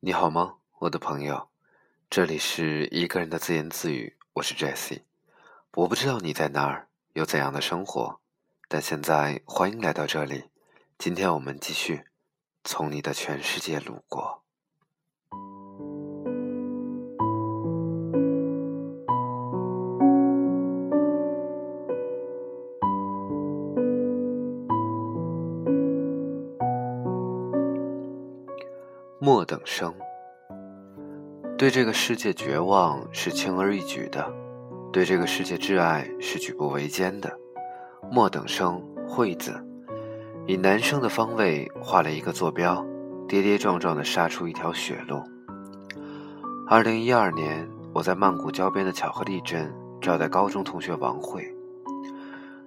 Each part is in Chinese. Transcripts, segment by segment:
你好吗，我的朋友？这里是一个人的自言自语，我是 Jesse。我不知道你在哪儿，有怎样的生活，但现在欢迎来到这里。今天我们继续从你的全世界路过。莫等生，对这个世界绝望是轻而易举的，对这个世界挚爱是举步维艰的。莫等生，惠子以男生的方位画了一个坐标，跌跌撞撞地杀出一条血路。二零一二年，我在曼谷郊边的巧克力镇招待高中同学王慧，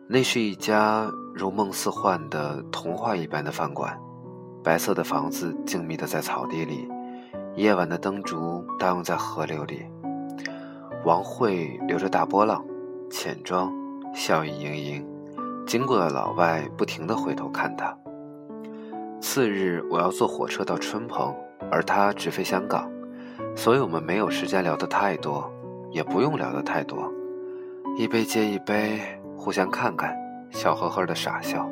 那是一家如梦似幻的童话一般的饭馆。白色的房子静谧的在草地里，夜晚的灯烛荡漾在河流里。王慧留着大波浪，浅妆，笑意盈盈，经过的老外不停的回头看她。次日我要坐火车到春鹏，而他直飞香港，所以我们没有时间聊得太多，也不用聊得太多，一杯接一杯，互相看看，笑呵呵的傻笑。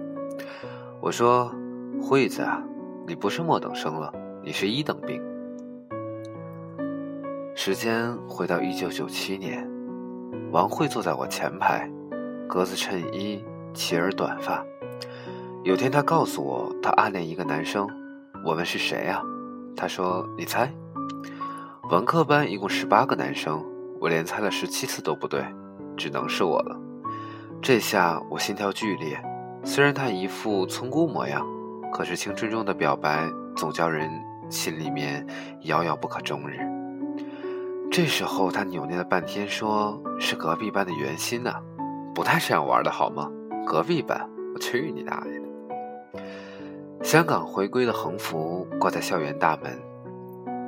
我说：“惠子啊。”你不是末等生了，你是一等兵。时间回到一九九七年，王慧坐在我前排，格子衬衣，齐耳短发。有天她告诉我，她暗恋一个男生。我问是谁啊？她说：“你猜。”文科班一共十八个男生，我连猜了十七次都不对，只能是我了。这下我心跳剧烈，虽然他一副村姑模样。可是青春中的表白总叫人心里面遥遥不可终日。这时候他扭捏了半天，说是隔壁班的袁心呐，不太这样玩的好吗？隔壁班，我去你大爷的！香港回归的横幅挂在校园大门。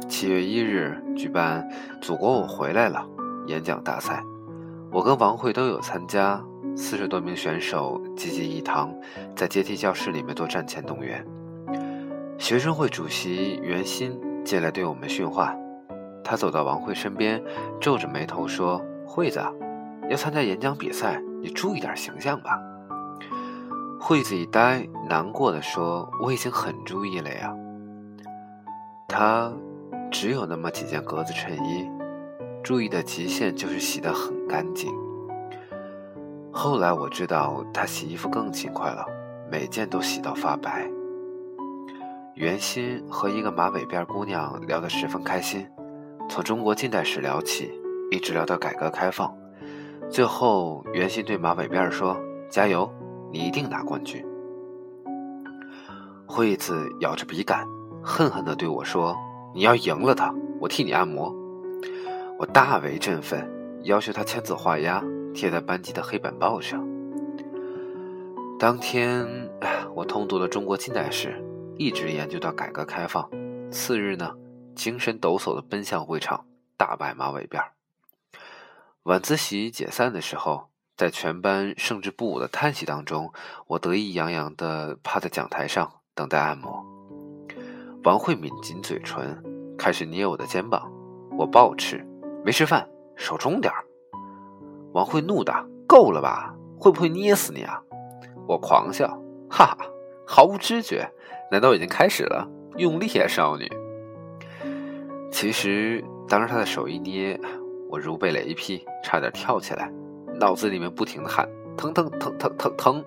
七月一日举办“祖国我回来了”演讲大赛，我跟王慧都有参加。四十多名选手济济一堂，在阶梯教室里面做战前动员。学生会主席袁鑫进来对我们训话，他走到王慧身边，皱着眉头说：“惠子，要参加演讲比赛，你注意点形象吧。”惠子一呆，难过的说：“我已经很注意了呀。”他只有那么几件格子衬衣，注意的极限就是洗得很干净。后来我知道他洗衣服更勤快了，每件都洗到发白。袁心和一个马尾辫姑娘聊得十分开心，从中国近代史聊起，一直聊到改革开放。最后，袁心对马尾辫说：“加油，你一定拿冠军。”惠子咬着笔杆，恨恨地对我说：“你要赢了他，我替你按摩。”我大为振奋，要求他签字画押。贴在班级的黑板报上。当天，我通读了中国近代史，一直研究到改革开放。次日呢，精神抖擞地奔向会场，大摆马尾辫。晚自习解散的时候，在全班胜之不武的叹息当中，我得意洋洋地趴在讲台上等待按摩。王慧抿紧嘴唇，开始捏我的肩膀。我暴吃，没吃饭，手重点儿。王慧怒道：“够了吧？会不会捏死你啊？”我狂笑，哈哈，毫无知觉。难道已经开始了？用力啊，少女！其实当时他的手一捏，我如被雷劈，差点跳起来，脑子里面不停的喊：“疼疼疼疼疼疼！”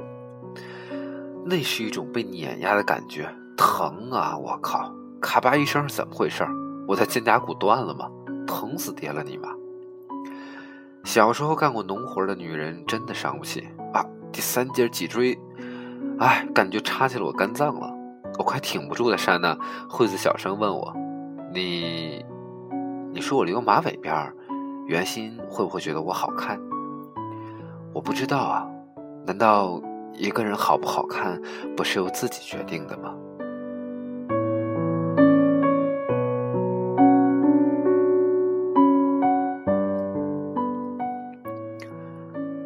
那是一种被碾压的感觉，疼啊！我靠！咔吧一声是怎么回事？我的肩胛骨断了吗？疼死爹了你妈！小时候干过农活的女人真的伤不起啊！第三节脊椎，哎，感觉插进了我肝脏了，我快挺不住的。刹那，惠子小声问我：“你，你说我留马尾辫，袁心会不会觉得我好看？”我不知道啊，难道一个人好不好看不是由自己决定的吗？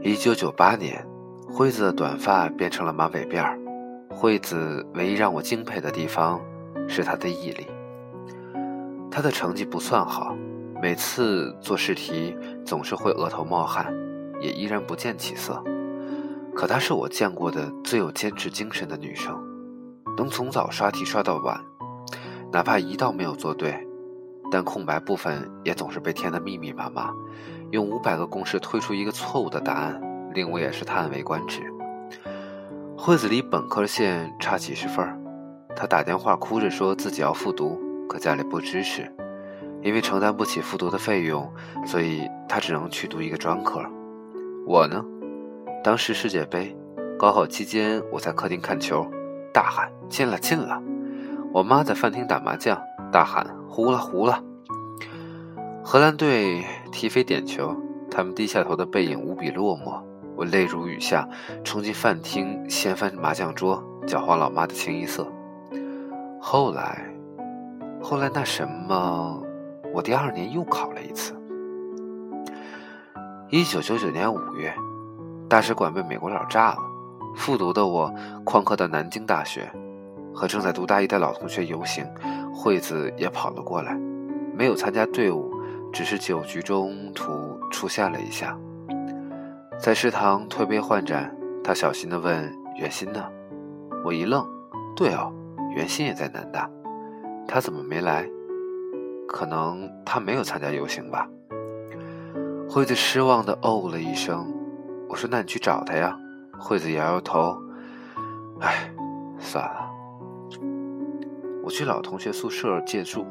一九九八年，惠子的短发变成了马尾辫儿。惠子唯一让我敬佩的地方是她的毅力。她的成绩不算好，每次做试题总是会额头冒汗，也依然不见起色。可她是我见过的最有坚持精神的女生，能从早刷题刷到晚，哪怕一道没有做对，但空白部分也总是被填得密密麻麻，用五百个公式推出一个错误的答案，令我也是叹为观止。惠子离本科线差几十分，她打电话哭着说自己要复读。可家里不支持，因为承担不起复读的费用，所以他只能去读一个专科。我呢，当时世界杯，高考期间我在客厅看球，大喊进了进了；我妈在饭厅打麻将，大喊胡了胡了。荷兰队踢飞点球，他们低下头的背影无比落寞，我泪如雨下，冲进饭厅掀翻麻将桌，搅黄老妈的清一色。后来。后来那什么，我第二年又考了一次。一九九九年五月，大使馆被美国佬炸了，复读的我旷课到南京大学，和正在读大一的老同学游行。惠子也跑了过来，没有参加队伍，只是酒局中途出现了一下。在食堂推杯换盏，他小心地问：“袁心呢？”我一愣：“对哦，袁心也在南大。”他怎么没来？可能他没有参加游行吧。惠子失望的哦了一声。我说：“那你去找他呀。”惠子摇摇头：“哎，算了。”我去老同学宿舍借住。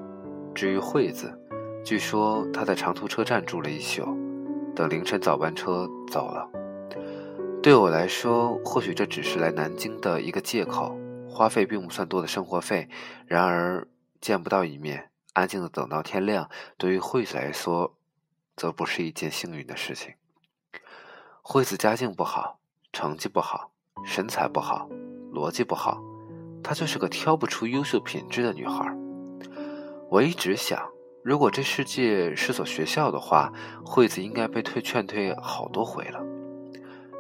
至于惠子，据说他在长途车站住了一宿，等凌晨早班车走了。对我来说，或许这只是来南京的一个借口，花费并不算多的生活费。然而。见不到一面，安静的等到天亮，对于惠子来说，则不是一件幸运的事情。惠子家境不好，成绩不好，身材不好，逻辑不好，她就是个挑不出优秀品质的女孩。我一直想，如果这世界是所学校的话，惠子应该被退劝退好多回了。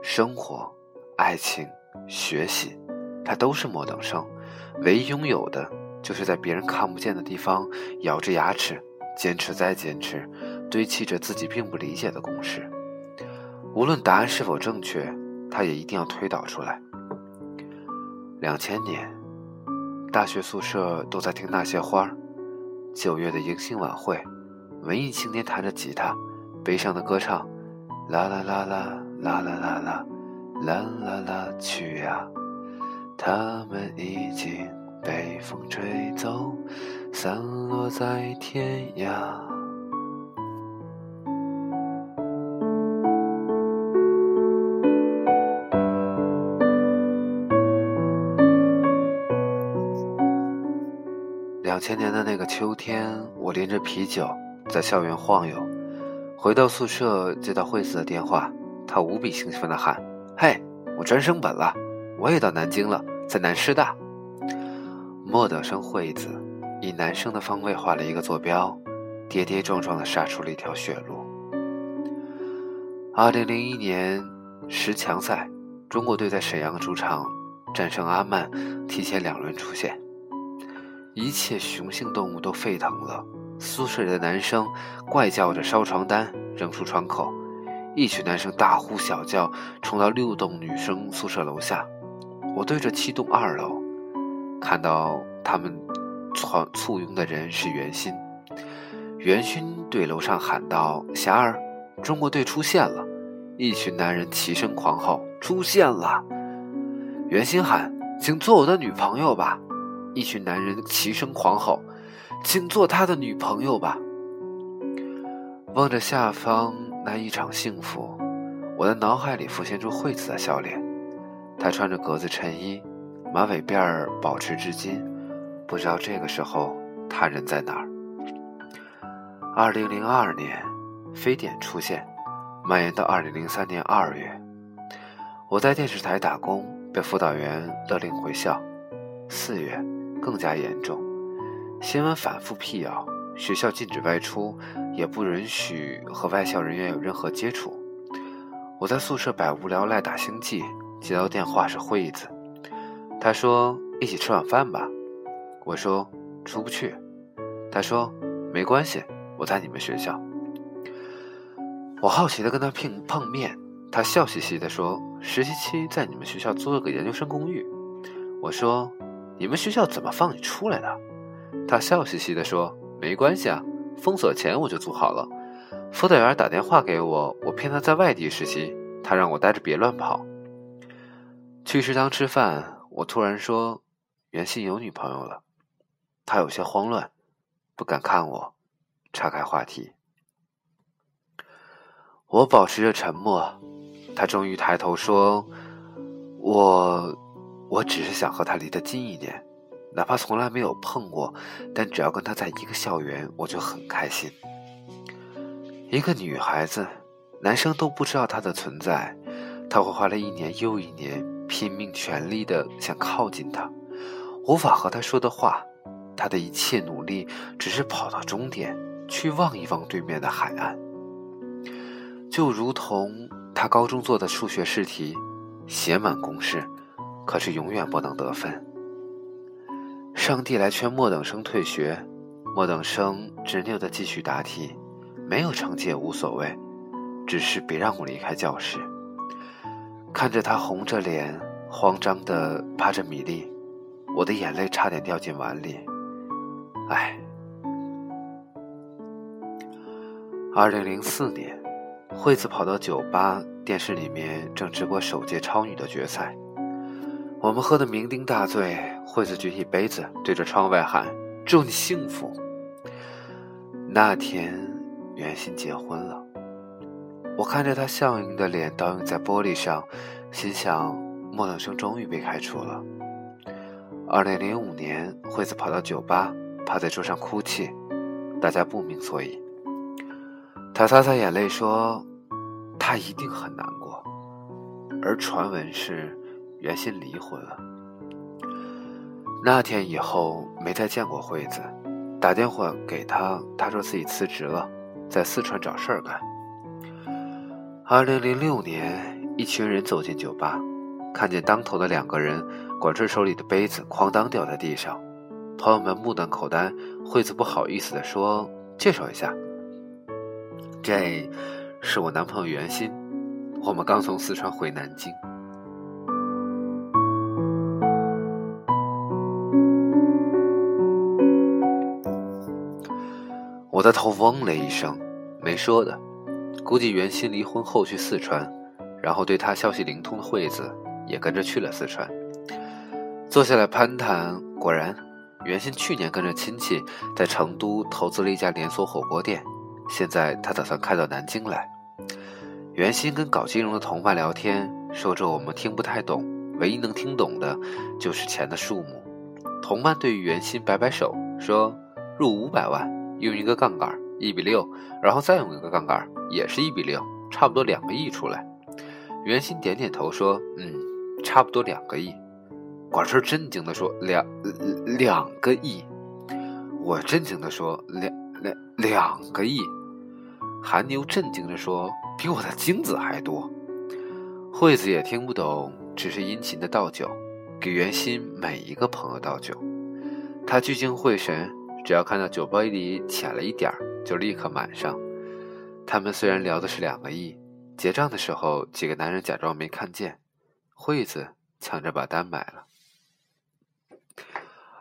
生活、爱情、学习，她都是末等生，唯一拥有的。就是在别人看不见的地方咬着牙齿，坚持再坚持，堆砌着自己并不理解的公式。无论答案是否正确，他也一定要推导出来。两千年，大学宿舍都在听那些花儿。九月的迎新晚会，文艺青年弹着吉他，悲伤的歌唱：啦啦啦啦啦啦啦啦啦啦啦去呀！他们已经。被风吹走，散落在天涯。两千年的那个秋天，我拎着啤酒在校园晃悠，回到宿舍接到惠子的电话，她无比兴奋地喊：“嘿，我专升本了，我也到南京了，在南师大。”莫德生惠子以男生的方位画了一个坐标，跌跌撞撞地杀出了一条血路。二零零一年十强赛，中国队在沈阳主场战胜阿曼，提前两轮出线，一切雄性动物都沸腾了。宿舍里的男生怪叫着烧床单扔出窗口，一群男生大呼小叫冲到六栋女生宿舍楼下。我对着七栋二楼。看到他们簇簇拥的人是袁鑫，袁心对楼上喊道：“霞儿，中国队出现了！”一群男人齐声狂吼：“出现了！”袁鑫喊：“请做我的女朋友吧！”一群男人齐声狂吼：“请做他的女朋友吧！”望着下方那一场幸福，我的脑海里浮现出惠子的笑脸，她穿着格子衬衣。马尾辫儿保持至今，不知道这个时候他人在哪儿。二零零二年，非典出现，蔓延到二零零三年二月，我在电视台打工，被辅导员勒令回校。四月更加严重，新闻反复辟谣，学校禁止外出，也不允许和外校人员有任何接触。我在宿舍百无聊赖打星际，接到电话是惠子。他说：“一起吃晚饭吧。”我说：“出不去。”他说：“没关系，我在你们学校。我好奇的跟他碰碰面，他笑嘻嘻的说：“实习期在你们学校租了个研究生公寓。”我说：“你们学校怎么放你出来的？”他笑嘻嘻的说：“没关系啊，封锁前我就租好了。辅导员打电话给我，我骗他在外地实习，他让我待着别乱跑。”去食堂吃饭，我突然说：“袁鑫有女朋友了。”他有些慌乱，不敢看我，岔开话题。我保持着沉默，他终于抬头说：“我，我只是想和他离得近一点，哪怕从来没有碰过，但只要跟他在一个校园，我就很开心。一个女孩子，男生都不知道她的存在，他会花了一年又一年，拼命全力的想靠近她，无法和她说的话，他的一切努力，只是跑到终点，去望一望对面的海岸。”就如同他高中做的数学试题，写满公式，可是永远不能得分。上帝来劝莫等生退学，莫等生执拗的继续答题，没有成绩也无所谓，只是别让我离开教室。看着他红着脸，慌张的趴着米粒，我的眼泪差点掉进碗里。唉，二零零四年。惠子跑到酒吧，电视里面正直播首届超女的决赛。我们喝得酩酊大醉，惠子举起杯子，对着窗外喊：“祝你幸福。”那天，袁心结婚了。我看着他笑盈的脸倒映在玻璃上，心想：莫等生终于被开除了。二零零五年，惠子跑到酒吧，趴在桌上哭泣，大家不明所以。他擦擦眼泪说：“他一定很难过。”而传闻是，袁心离婚了。那天以后没再见过惠子，打电话给她，她说自己辞职了，在四川找事儿干。二零零六年，一群人走进酒吧，看见当头的两个人，管春手里的杯子哐当掉在地上，朋友们目瞪口呆。惠子不好意思地说：“介绍一下。”这是我男朋友袁鑫，我们刚从四川回南京。的头嗡了一声，没说的，估计袁鑫离婚后去四川，然后对他消息灵通的惠子也跟着去了四川。坐下来攀谈，果然，袁鑫去年跟着亲戚在成都投资了一家连锁火锅店。现在他打算开到南京来。袁鑫跟搞金融的同伴聊天，说着我们听不太懂，唯一能听懂的就是钱的数目。同伴对于袁鑫摆摆手，说：“入五百万，用一个杠杆，一比六，然后再用一个杠杆，也是一比六，差不多两个亿出来。”袁鑫点点头说：“嗯，差不多两个亿。”管春震惊地说：“两两个亿。”我震惊地说：“两两两个亿。”韩牛震惊地说：“比我的精子还多。”惠子也听不懂，只是殷勤的倒酒，给袁鑫每一个朋友倒酒。他聚精会神，只要看到酒杯里浅了一点儿，就立刻满上。他们虽然聊的是两个亿，结账的时候，几个男人假装没看见，惠子抢着把单买了。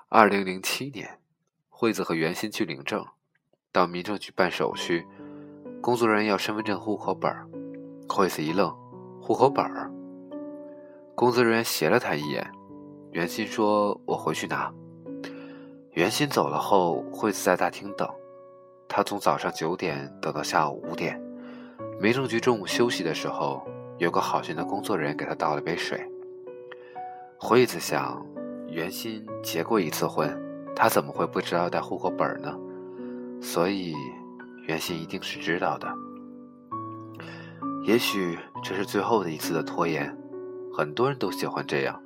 二零零七年，惠子和袁鑫去领证，到民政局办手续。工作人员要身份证、户口本儿，惠子一愣：“户口本儿。”工作人员斜了他一眼。袁鑫说：“我回去拿。”袁鑫走了后，惠子在大厅等。他从早上九点等到下午五点。民政局中午休息的时候，有个好心的工作人员给他倒了杯水。惠子想：袁鑫结过一次婚，他怎么会不知道带户口本呢？所以。袁鑫一定是知道的，也许这是最后的一次的拖延。很多人都喜欢这样，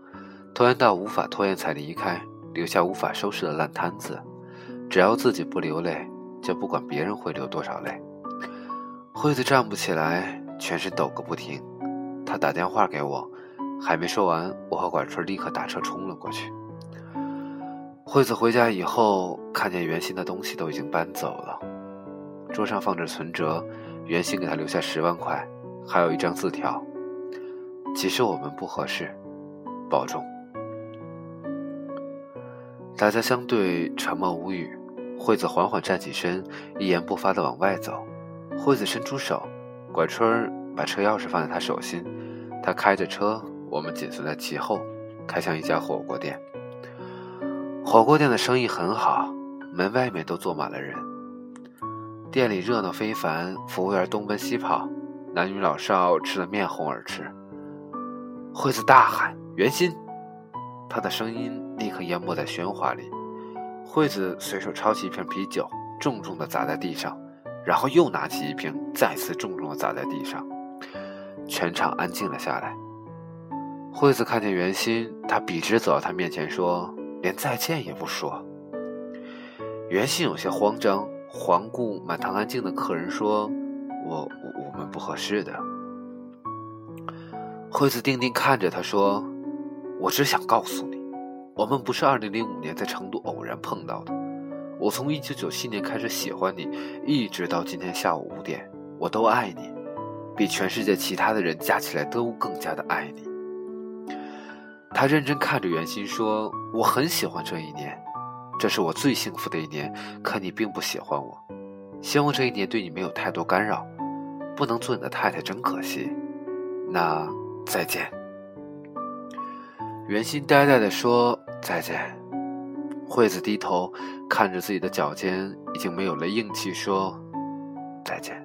拖延到无法拖延才离开，留下无法收拾的烂摊子。只要自己不流泪，就不管别人会流多少泪。惠子站不起来，全身抖个不停。他打电话给我，还没说完，我和管春立刻打车冲了过去。惠子回家以后，看见袁鑫的东西都已经搬走了，桌上放着存折，袁鑫给他留下十万块，还有一张字条：“其实我们不合适，保重。”大家相对沉默无语，惠子缓缓站起身，一言不发地往外走。惠子伸出手，管春把车钥匙放在他手心，他开着车，我们紧随在其后，开向一家火锅店。火锅店的生意很好，门外面都坐满了人。店里热闹非凡，服务员东奔西跑，男女老少吃得面红耳赤。惠子大喊：“袁心！”他的声音立刻淹没在喧哗里。惠子随手抄起一瓶啤酒，重重地砸在地上，然后又拿起一瓶，再次重重地砸在地上。全场安静了下来。惠子看见袁心，他笔直走到他面前说：“连再见也不说。”袁心有些慌张，环顾满堂安静的客人说：“我我我们不合适的。”惠子定定看着他说。我只想告诉你，我们不是2005年在成都偶然碰到的。我从1997年开始喜欢你，一直到今天下午五点，我都爱你，比全世界其他的人加起来都更加的爱你。他认真看着袁心说：“我很喜欢这一年，这是我最幸福的一年。可你并不喜欢我，希望这一年对你没有太多干扰。不能做你的太太真可惜。那再见。”袁心呆呆地说：“再见。”惠子低头看着自己的脚尖，已经没有了硬气，说：“再见。”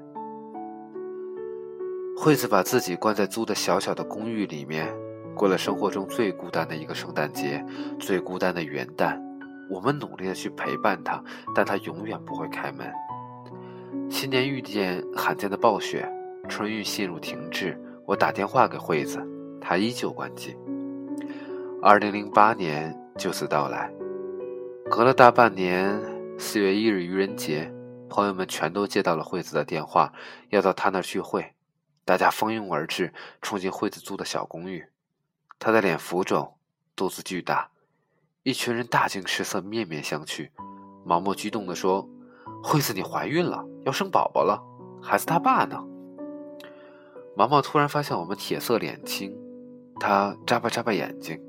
惠子把自己关在租的小小的公寓里面，过了生活中最孤单的一个圣诞节，最孤单的元旦。我们努力的去陪伴他，但他永远不会开门。新年遇见罕见的暴雪，春运陷入停滞。我打电话给惠子，她依旧关机。二零零八年就此到来，隔了大半年，四月一日愚人节，朋友们全都接到了惠子的电话，要到他那儿聚会。大家蜂拥而至，冲进惠子租的小公寓。他的脸浮肿，肚子巨大，一群人大惊失色，面面相觑。毛毛激动地说：“惠子，你怀孕了，要生宝宝了，孩子他爸呢？”毛毛突然发现我们铁色脸青，他眨巴眨巴眼睛。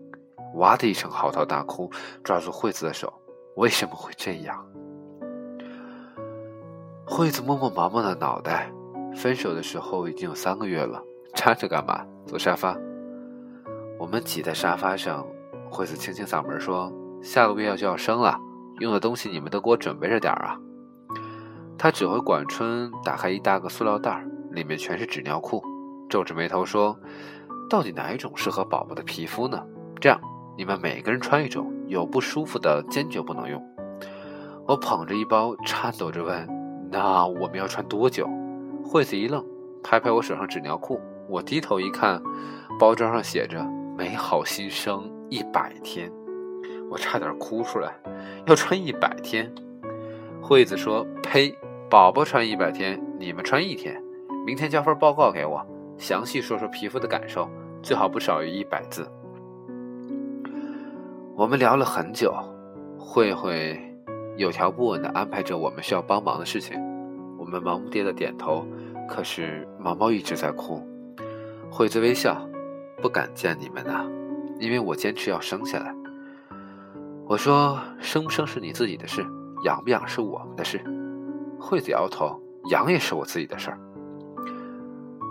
哇的一声嚎啕大哭，抓住惠子的手。为什么会这样？惠子摸摸毛毛的脑袋。分手的时候已经有三个月了，站着干嘛？坐沙发。我们挤在沙发上，惠子清清嗓门说：“下个月要就要生了，用的东西你们都给我准备着点啊。”他指挥管春打开一大个塑料袋，里面全是纸尿裤，皱着眉头说：“到底哪一种适合宝宝的皮肤呢？这样。”你们每个人穿一种，有不舒服的坚决不能用。我捧着一包，颤抖着问：“那我们要穿多久？”惠子一愣，拍拍我手上纸尿裤。我低头一看，包装上写着“美好新生一百天”，我差点哭出来。要穿一百天？惠子说：“呸！宝宝穿一百天，你们穿一天。明天交份报告给我，详细说说皮肤的感受，最好不少于一百字。”我们聊了很久，慧慧有条不紊地安排着我们需要帮忙的事情。我们忙不迭地点头，可是毛毛一直在哭。惠子微笑，不敢见你们呐，因为我坚持要生下来。我说生不生是你自己的事，养不养是我们的事。惠子摇头，养也是我自己的事儿。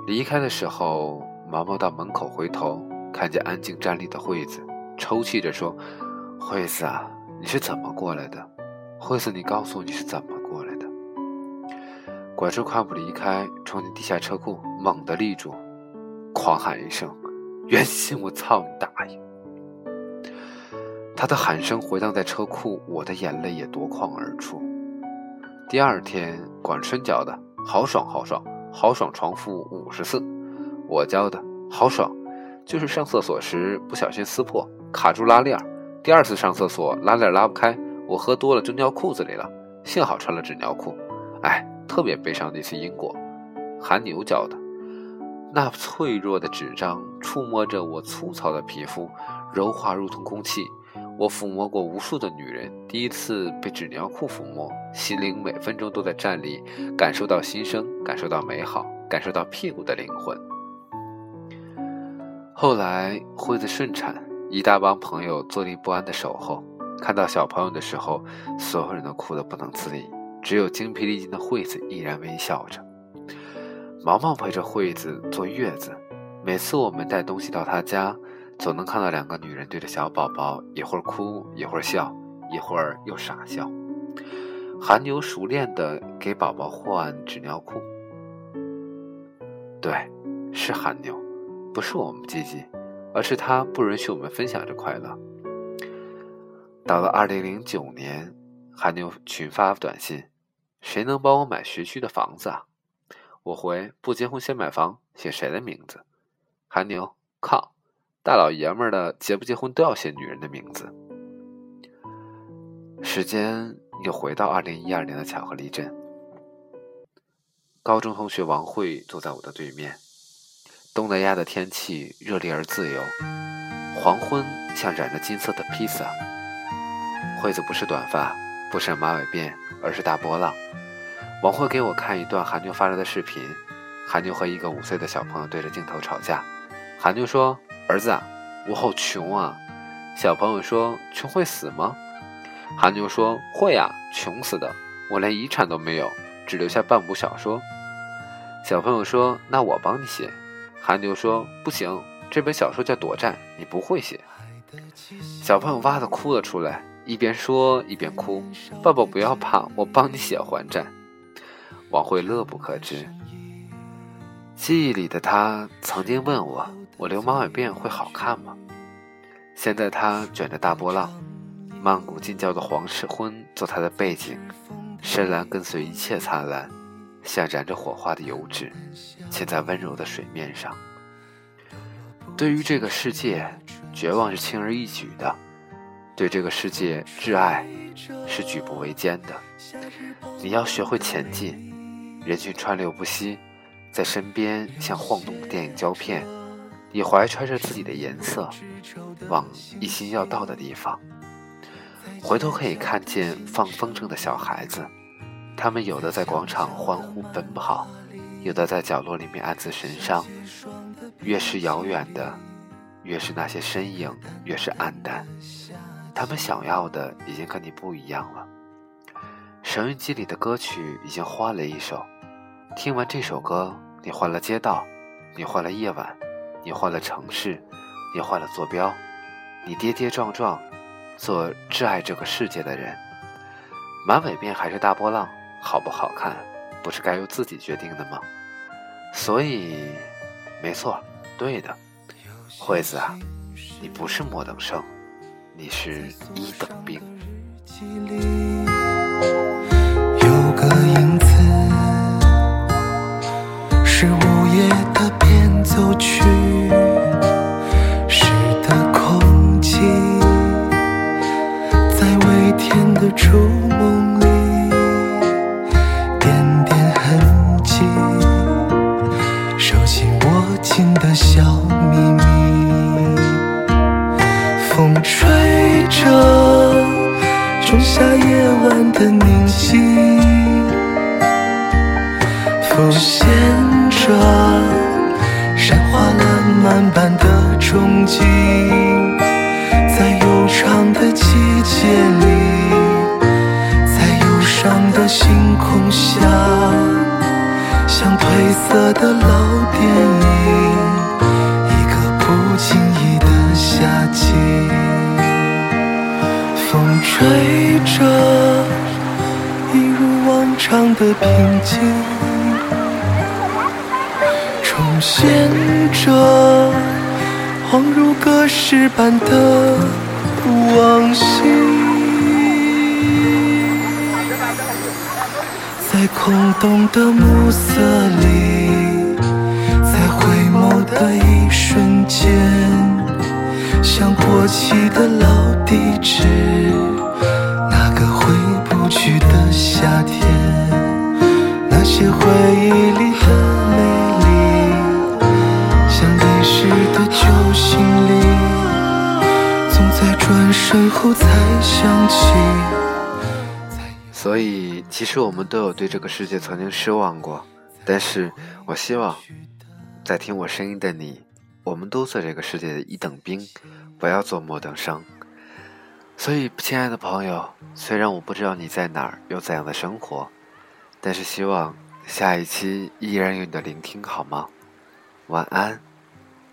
离开的时候，毛毛到门口回头，看见安静站立的惠子。抽泣着说：“惠子啊，你是怎么过来的？惠子，你告诉我你是怎么过来的？”管春快步离开，冲进地下车库，猛地立住，狂喊一声：“袁心，我操你大爷！”他的喊声回荡在车库，我的眼泪也夺眶而出。第二天，管春教的好爽，好爽，好爽，重复五十次。我教的好爽，就是上厕所时不小心撕破。卡住拉链第二次上厕所拉链拉不开，我喝多了就尿裤子里了，幸好穿了纸尿裤。哎，特别悲伤的一次因果，韩牛教的，那脆弱的纸张触摸着我粗糙的皮肤，柔滑如同空气。我抚摸过无数的女人，第一次被纸尿裤抚摸，心灵每分钟都在站立，感受到新生，感受到美好，感受到屁股的灵魂。后来惠子顺产，一大帮朋友坐立不安的守候，看到小朋友的时候，所有人都哭得不能自已，只有精疲力尽的惠子依然微笑着。毛毛陪着惠子坐月子，每次我们带东西到他家。总能看到两个女人对着小宝宝，一会儿哭，一会儿笑，一会儿又傻笑。韩牛熟练地给宝宝换纸尿裤。对，是韩牛，不是我们吉吉，而是他不允许我们分享这快乐。到了二零零九年，韩牛群发短信：“谁能帮我买学区的房子啊？”我回：“不结婚先买房，写谁的名字？”韩牛：“靠！”大老爷们儿的结不结婚都要写女人的名字。时间又回到二零一二年的巧克力镇，高中同学王慧坐在我的对面。东南亚的天气热烈而自由，黄昏像染着金色的披萨。惠子不是短发，不是马尾辫，而是大波浪。王慧给我看一段韩牛发来的视频，韩牛和一个五岁的小朋友对着镜头吵架。韩牛说。儿子，我好穷啊！小朋友说：“穷会死吗？”韩牛说：“会呀，穷死的！我连遗产都没有，只留下半部小说。”小朋友说：“那我帮你写。”韩牛说：“不行，这本小说叫《躲债》，你不会写。”小朋友哇的哭了出来，一边说一边哭：“爸爸不要怕，我帮你写还债。”王慧乐不可支。记忆里的他曾经问我。我留马尾辫会好看吗？现在他卷着大波浪，曼谷近郊的黄赤昏做他的背景，深蓝跟随一切灿烂，像燃着火花的油脂，嵌在温柔的水面上。对于这个世界，绝望是轻而易举的；对这个世界，挚爱是举步维艰的。你要学会前进，人群川流不息，在身边像晃动的电影胶片。你怀揣着自己的颜色，往一心要到的地方。回头可以看见放风筝的小孩子，他们有的在广场欢呼奔跑，有的在角落里面暗自神伤。越是遥远的，越是那些身影，越是暗淡。他们想要的已经跟你不一样了。收音机里的歌曲已经换了一首，听完这首歌，你换了街道，你换了夜晚。你换了城市，你换了坐标，你跌跌撞撞，做挚爱这个世界的人。马尾辫还是大波浪，好不好看，不是该由自己决定的吗？所以，没错，对的，惠子啊，你不是末等生，你是一等兵。有个影子，是午夜的变奏曲。的平静，重现着，恍如隔世般的往昔。在空洞的暮色里，在回眸的一瞬间，像过期的老地址，些回忆里的美丽，像遗失的旧行李，总在转。身后才想起。所以，其实我们都有对这个世界曾经失望过，但是我希望，在听我声音的你，我们都做这个世界的一等兵，不要做末等生。所以，亲爱的朋友，虽然我不知道你在哪儿，有怎样的生活，但是希望下一期依然有你的聆听，好吗？晚安，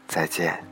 再见。